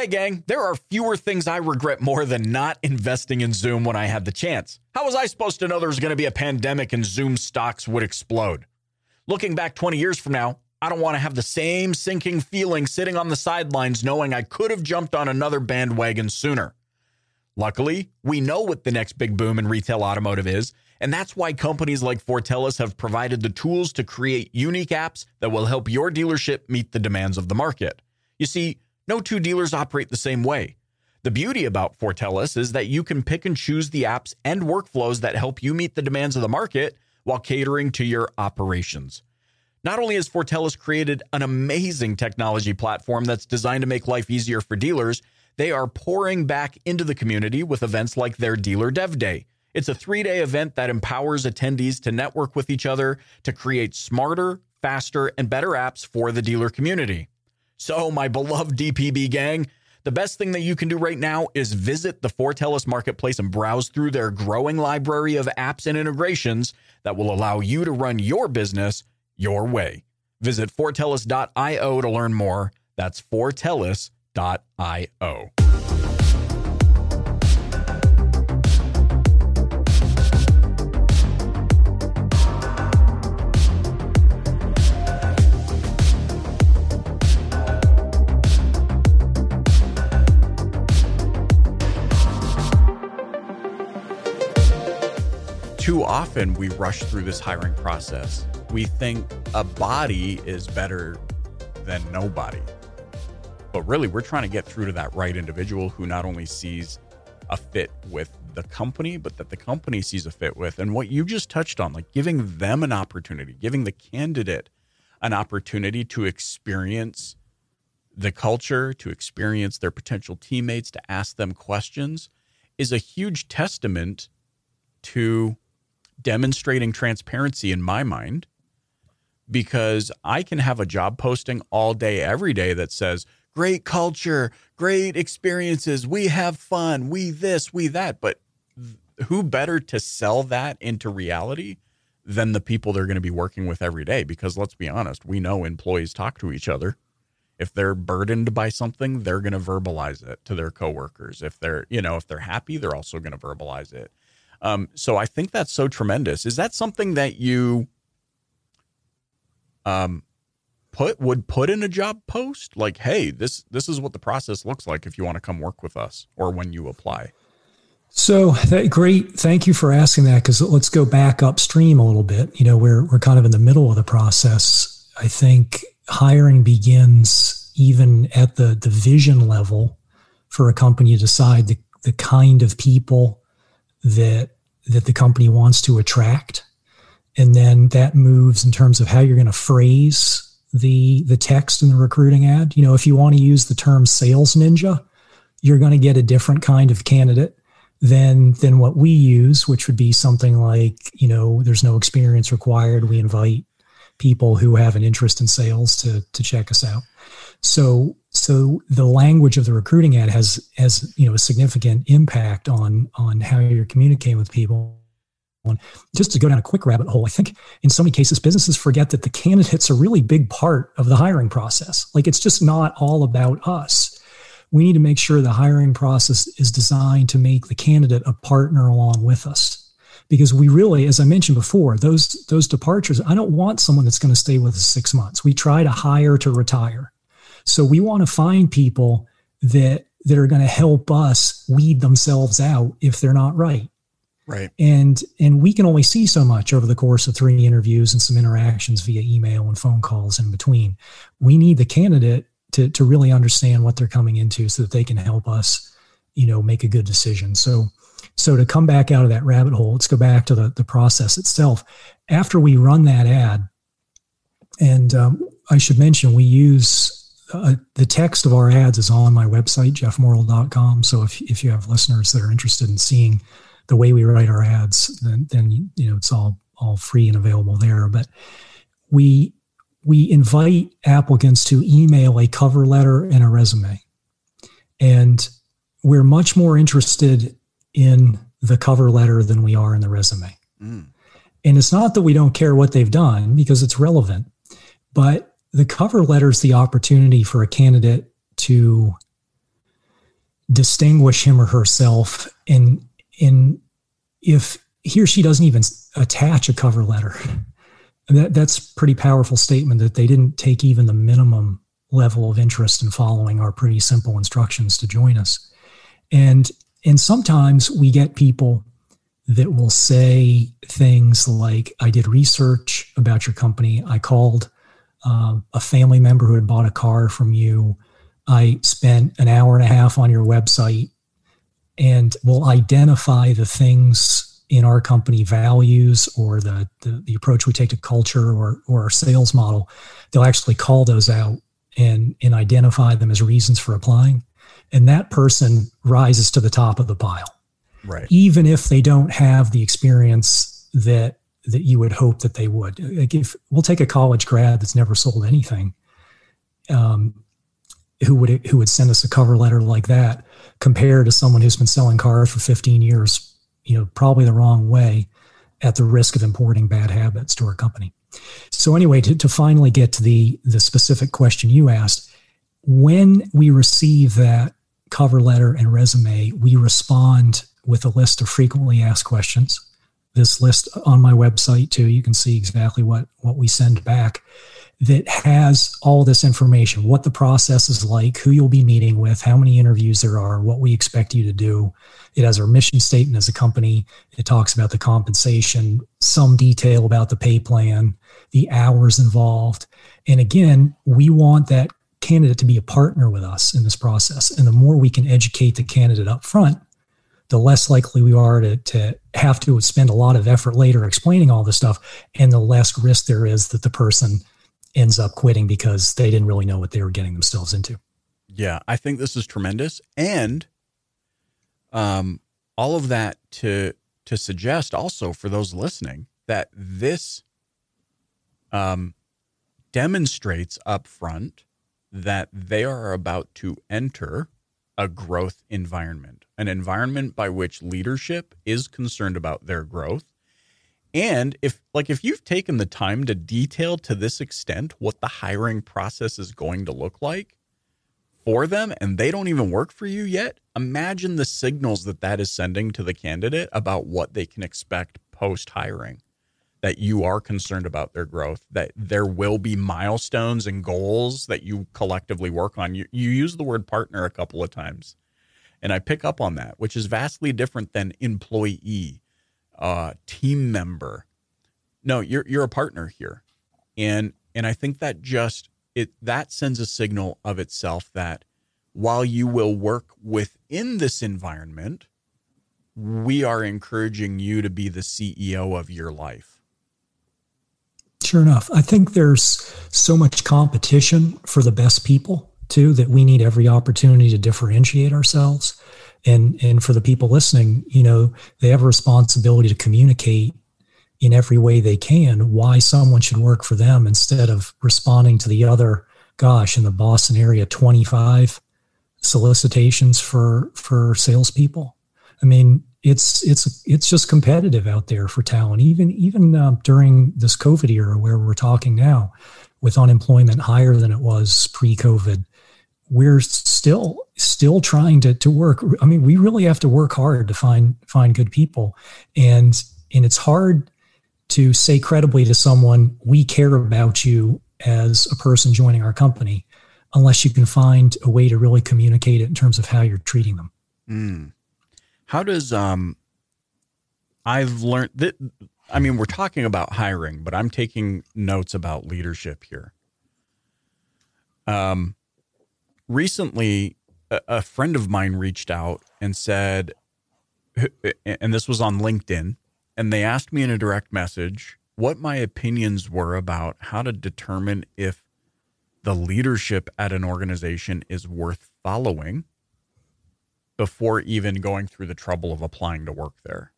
Hey, gang, there are fewer things I regret more than not investing in Zoom when I had the chance. How was I supposed to know there was going to be a pandemic and Zoom stocks would explode? Looking back 20 years from now, I don't want to have the same sinking feeling sitting on the sidelines knowing I could have jumped on another bandwagon sooner. Luckily, we know what the next big boom in retail automotive is, and that's why companies like Fortellis have provided the tools to create unique apps that will help your dealership meet the demands of the market. You see, no two dealers operate the same way. The beauty about Fortellis is that you can pick and choose the apps and workflows that help you meet the demands of the market while catering to your operations. Not only has Fortellis created an amazing technology platform that's designed to make life easier for dealers, they are pouring back into the community with events like their Dealer Dev Day. It's a three day event that empowers attendees to network with each other to create smarter, faster, and better apps for the dealer community. So, my beloved DPB gang, the best thing that you can do right now is visit the Fortellis marketplace and browse through their growing library of apps and integrations that will allow you to run your business your way. Visit fortellis.io to learn more. That's fortellis.io. too often we rush through this hiring process. We think a body is better than nobody. But really, we're trying to get through to that right individual who not only sees a fit with the company, but that the company sees a fit with. And what you just touched on, like giving them an opportunity, giving the candidate an opportunity to experience the culture, to experience their potential teammates, to ask them questions, is a huge testament to demonstrating transparency in my mind because I can have a job posting all day, every day that says, great culture, great experiences, we have fun, we this, we that. But who better to sell that into reality than the people they're going to be working with every day? Because let's be honest, we know employees talk to each other. If they're burdened by something, they're going to verbalize it to their coworkers. If they're, you know, if they're happy, they're also going to verbalize it. Um, so I think that's so tremendous. Is that something that you um, put would put in a job post? Like, hey, this this is what the process looks like if you want to come work with us, or when you apply. So that, great, thank you for asking that. Because let's go back upstream a little bit. You know, we're we're kind of in the middle of the process. I think hiring begins even at the the vision level for a company to decide the the kind of people that that the company wants to attract. And then that moves in terms of how you're going to phrase the the text in the recruiting ad. You know if you want to use the term sales ninja you're going to get a different kind of candidate than than what we use which would be something like you know there's no experience required. We invite people who have an interest in sales to to check us out. So so the language of the recruiting ad has has you know a significant impact on on how you're communicating with people. Just to go down a quick rabbit hole i think in so many cases businesses forget that the candidate's a really big part of the hiring process. Like it's just not all about us. We need to make sure the hiring process is designed to make the candidate a partner along with us. Because we really as i mentioned before those those departures i don't want someone that's going to stay with us six months. We try to hire to retire so we want to find people that that are going to help us weed themselves out if they're not right. Right. And and we can only see so much over the course of three interviews and some interactions via email and phone calls in between. We need the candidate to to really understand what they're coming into so that they can help us, you know, make a good decision. So so to come back out of that rabbit hole, let's go back to the, the process itself. After we run that ad, and um, I should mention we use uh, the text of our ads is on my website, jeffmorrill.com. So if, if you have listeners that are interested in seeing the way we write our ads, then, then you know it's all all free and available there. But we we invite applicants to email a cover letter and a resume, and we're much more interested in the cover letter than we are in the resume. Mm. And it's not that we don't care what they've done because it's relevant, but the cover letter is the opportunity for a candidate to distinguish him or herself and if he or she doesn't even attach a cover letter. That, that's pretty powerful statement that they didn't take even the minimum level of interest in following our pretty simple instructions to join us. And and sometimes we get people that will say things like i did research about your company. I called uh, a family member who had bought a car from you I spent an hour and a half on your website and will identify the things in our company values or the, the, the, approach we take to culture or, or our sales model. They'll actually call those out and, and identify them as reasons for applying. And that person rises to the top of the pile. Right. Even if they don't have the experience that that you would hope that they would. Like if we'll take a college grad that's never sold anything, um, who would who would send us a cover letter like that compared to someone who's been selling cars for 15 years you know probably the wrong way at the risk of importing bad habits to our company so anyway to, to finally get to the the specific question you asked when we receive that cover letter and resume we respond with a list of frequently asked questions this list on my website too you can see exactly what what we send back that has all this information what the process is like, who you'll be meeting with, how many interviews there are, what we expect you to do. It has our mission statement as a company. It talks about the compensation, some detail about the pay plan, the hours involved. And again, we want that candidate to be a partner with us in this process. And the more we can educate the candidate up front, the less likely we are to, to have to spend a lot of effort later explaining all this stuff, and the less risk there is that the person ends up quitting because they didn't really know what they were getting themselves into. Yeah, I think this is tremendous, and um, all of that to to suggest also for those listening that this um, demonstrates up front that they are about to enter a growth environment, an environment by which leadership is concerned about their growth and if like if you've taken the time to detail to this extent what the hiring process is going to look like for them and they don't even work for you yet, imagine the signals that that is sending to the candidate about what they can expect post hiring. That you are concerned about their growth, that there will be milestones and goals that you collectively work on. You, you use the word partner a couple of times, and I pick up on that, which is vastly different than employee uh, team member. No, you're you're a partner here, and and I think that just it that sends a signal of itself that while you will work within this environment, we are encouraging you to be the CEO of your life. Sure enough, I think there's so much competition for the best people too that we need every opportunity to differentiate ourselves. And and for the people listening you know they have a responsibility to communicate in every way they can why someone should work for them instead of responding to the other gosh in the boston area 25 solicitations for for salespeople i mean it's it's it's just competitive out there for talent even even uh, during this covid era where we're talking now with unemployment higher than it was pre-covid we're still still trying to to work. I mean, we really have to work hard to find find good people, and and it's hard to say credibly to someone, "We care about you as a person joining our company," unless you can find a way to really communicate it in terms of how you're treating them. Mm. How does um? I've learned that. I mean, we're talking about hiring, but I'm taking notes about leadership here. Um, recently a, a friend of mine reached out and said, and this was on LinkedIn, and they asked me in a direct message what my opinions were about how to determine if the leadership at an organization is worth following before even going through the trouble of applying to work there.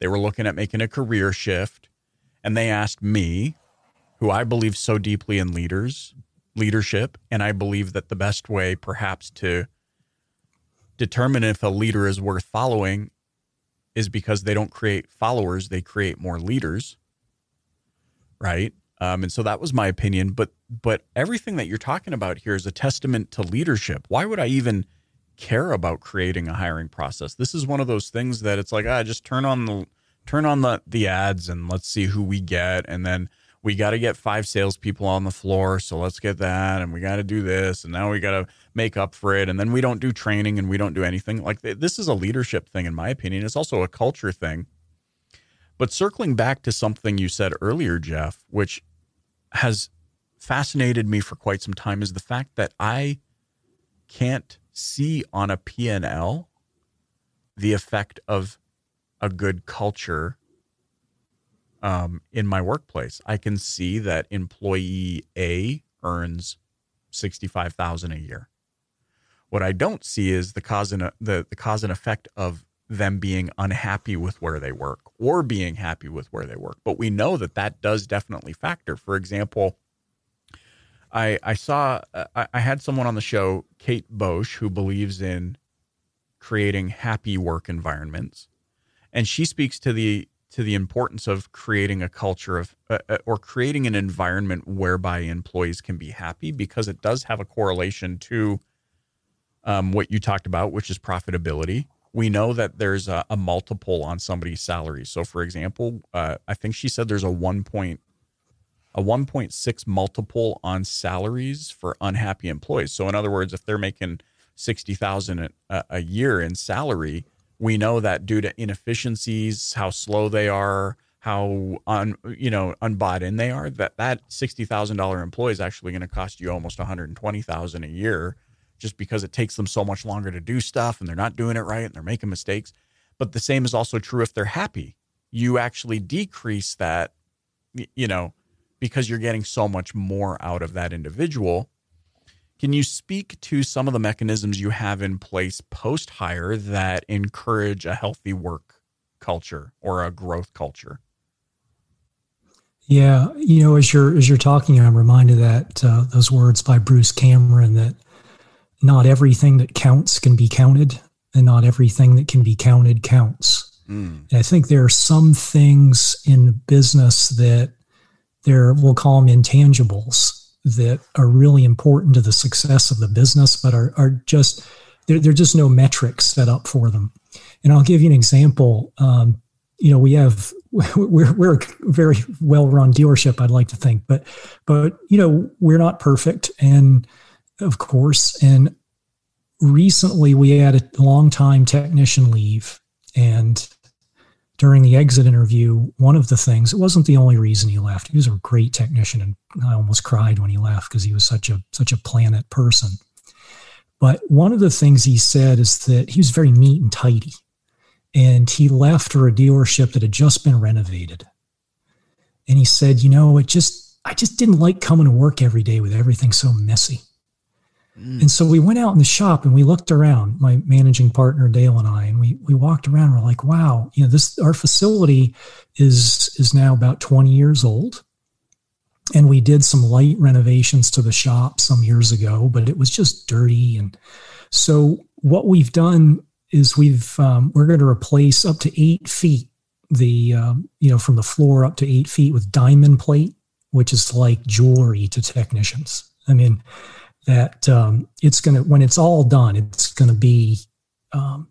They were looking at making a career shift, and they asked me, who I believe so deeply in leaders, leadership. And I believe that the best way, perhaps, to determine if a leader is worth following is because they don't create followers, they create more leaders. Right. Um, and so that was my opinion. But but everything that you're talking about here is a testament to leadership. Why would I even care about creating a hiring process. This is one of those things that it's like, ah, just turn on the turn on the the ads and let's see who we get, and then we got to get five salespeople on the floor, so let's get that, and we got to do this, and now we got to make up for it, and then we don't do training and we don't do anything. Like this is a leadership thing, in my opinion. It's also a culture thing. But circling back to something you said earlier, Jeff, which has fascinated me for quite some time, is the fact that I can't see on a P&L the effect of a good culture um, in my workplace. I can see that employee A earns sixty-five thousand a year. What I don't see is the cause and the, the cause and effect of them being unhappy with where they work or being happy with where they work. But we know that that does definitely factor. For example, I I saw I, I had someone on the show, Kate Bosch, who believes in creating happy work environments, and she speaks to the to the importance of creating a culture of uh, uh, or creating an environment whereby employees can be happy because it does have a correlation to um, what you talked about, which is profitability. We know that there's a, a multiple on somebody's salary. So, for example, uh, I think she said there's a one point a 1.6 multiple on salaries for unhappy employees. So in other words, if they're making 60,000 a, year in salary, we know that due to inefficiencies, how slow they are, how un, you know unbought in they are, that that $60,000 employee is actually going to cost you almost 120,000 a year just because it takes them so much longer to do stuff and they're not doing it right and they're making mistakes. But the same is also true if they're happy. You actually decrease that you know because you're getting so much more out of that individual. Can you speak to some of the mechanisms you have in place post hire that encourage a healthy work culture or a growth culture? Yeah, you know, as you're as you're talking, I'm reminded that uh, those words by Bruce Cameron that not everything that counts can be counted, and not everything that can be counted counts. Mm. I think there are some things in business that they're we'll call them intangibles that are really important to the success of the business, but are, are just there, are just no metrics set up for them. And I'll give you an example. Um, you know, we have we're we're a very well run dealership, I'd like to think, but but you know, we're not perfect, and of course, and recently we had a long time technician leave, and during the exit interview, one of the things, it wasn't the only reason he left. He was a great technician and I almost cried when he left because he was such a such a planet person. But one of the things he said is that he was very neat and tidy. And he left for a dealership that had just been renovated. And he said, you know, it just I just didn't like coming to work every day with everything so messy. Mm. And so we went out in the shop and we looked around, my managing partner Dale and I, and we we walked around. We're like, wow, you know, this our facility is is now about 20 years old. And we did some light renovations to the shop some years ago, but it was just dirty. And so what we've done is we've um, we're going to replace up to eight feet the um, you know from the floor up to eight feet with diamond plate, which is like jewelry to technicians. I mean, that um, it's going to when it's all done it's going to be um,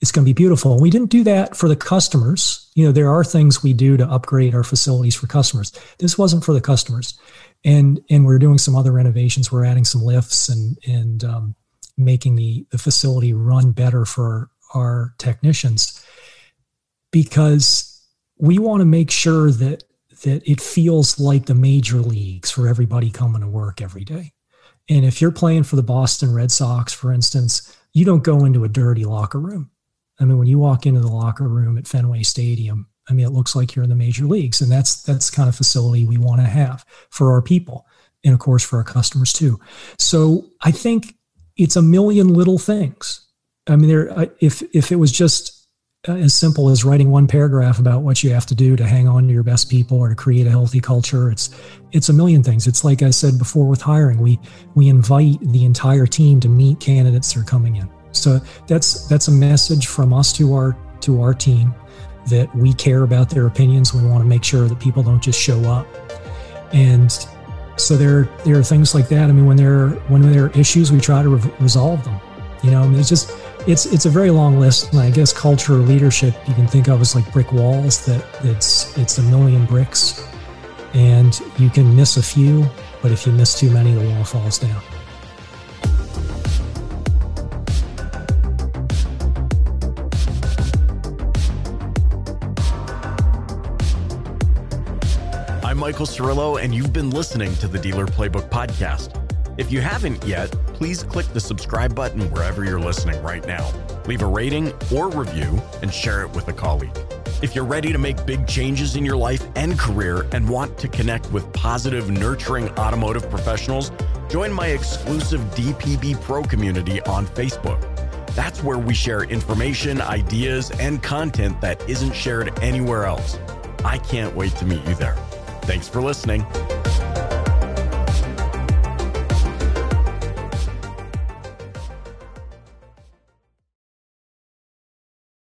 it's going to be beautiful. We didn't do that for the customers. You know there are things we do to upgrade our facilities for customers. This wasn't for the customers. And and we're doing some other renovations. We're adding some lifts and and um, making the the facility run better for our technicians because we want to make sure that that it feels like the major leagues for everybody coming to work every day and if you're playing for the Boston Red Sox, for instance, you don't go into a dirty locker room. I mean, when you walk into the locker room at Fenway Stadium, I mean, it looks like you're in the major leagues, and that's that's kind of facility we want to have for our people, and of course for our customers too. So I think it's a million little things. I mean, there if if it was just as simple as writing one paragraph about what you have to do to hang on to your best people or to create a healthy culture. It's it's a million things. It's like i said before with hiring we we invite the entire team to meet candidates that are coming in. So that's that's a message from us to our to our team that we care about their opinions. We want to make sure that people don't just show up. And so there there are things like that. I mean when there when there are issues we try to re- resolve them. You know, I mean, it's just it's it's a very long list. And I guess culture leadership you can think of as like brick walls. That it's it's a million bricks, and you can miss a few, but if you miss too many, the wall falls down. I'm Michael Cirillo, and you've been listening to the Dealer Playbook Podcast. If you haven't yet, please click the subscribe button wherever you're listening right now. Leave a rating or review and share it with a colleague. If you're ready to make big changes in your life and career and want to connect with positive, nurturing automotive professionals, join my exclusive DPB Pro community on Facebook. That's where we share information, ideas, and content that isn't shared anywhere else. I can't wait to meet you there. Thanks for listening.